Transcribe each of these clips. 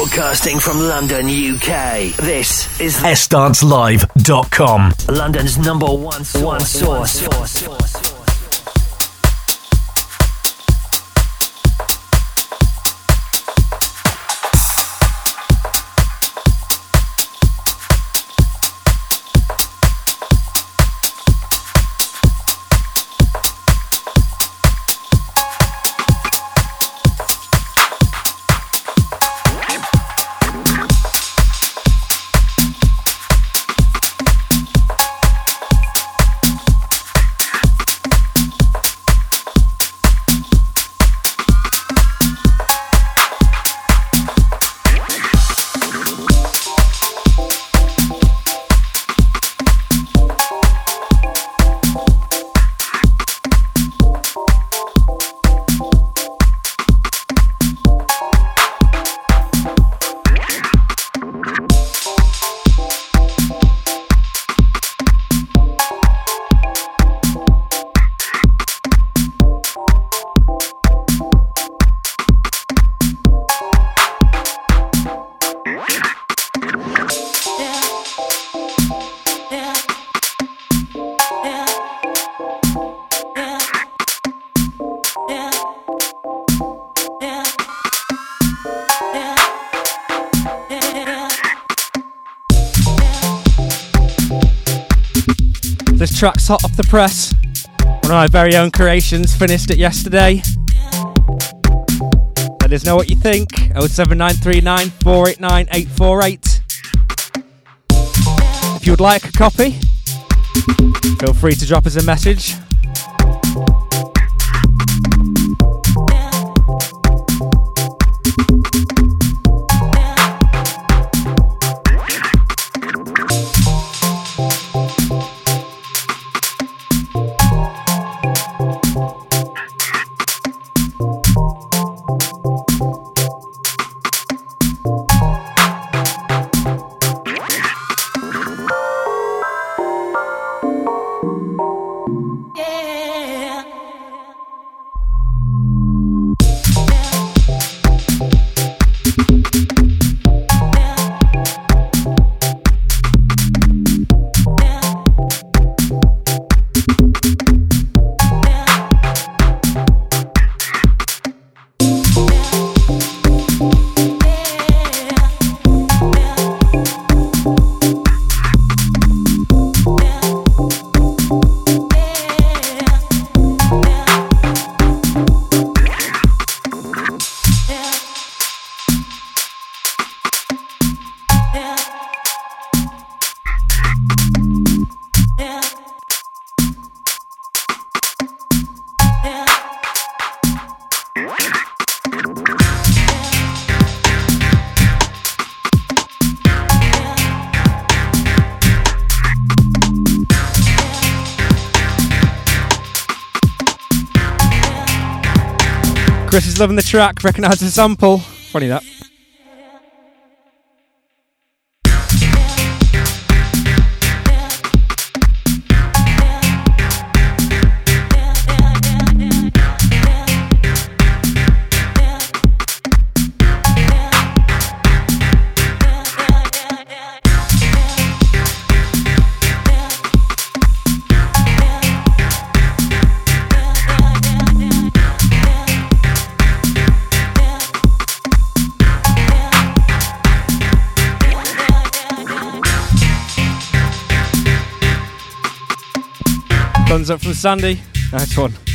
Broadcasting from London, UK. This is sdancelive.com. London's number one source. One source. Track's hot off the press. One of my very own creations, finished it yesterday. Let us know what you think. 07939 489 848. If you would like a copy, feel free to drop us a message. Chris is loving the track, recognises the sample. Funny that. Thumbs up from Sandy. Nice one.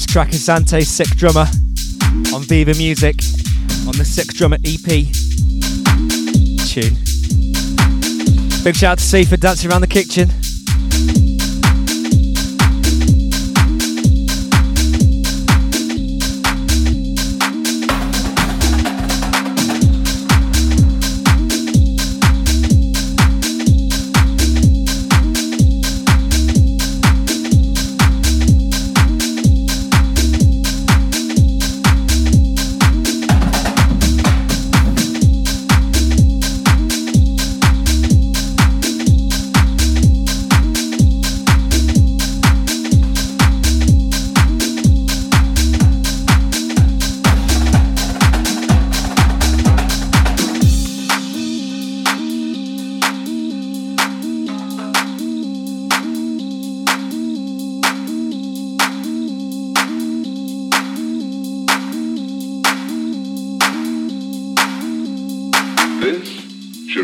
Track is Zante's Sick Drummer on Viva Music on the Sick Drummer EP tune. Big shout out to C for dancing around the kitchen.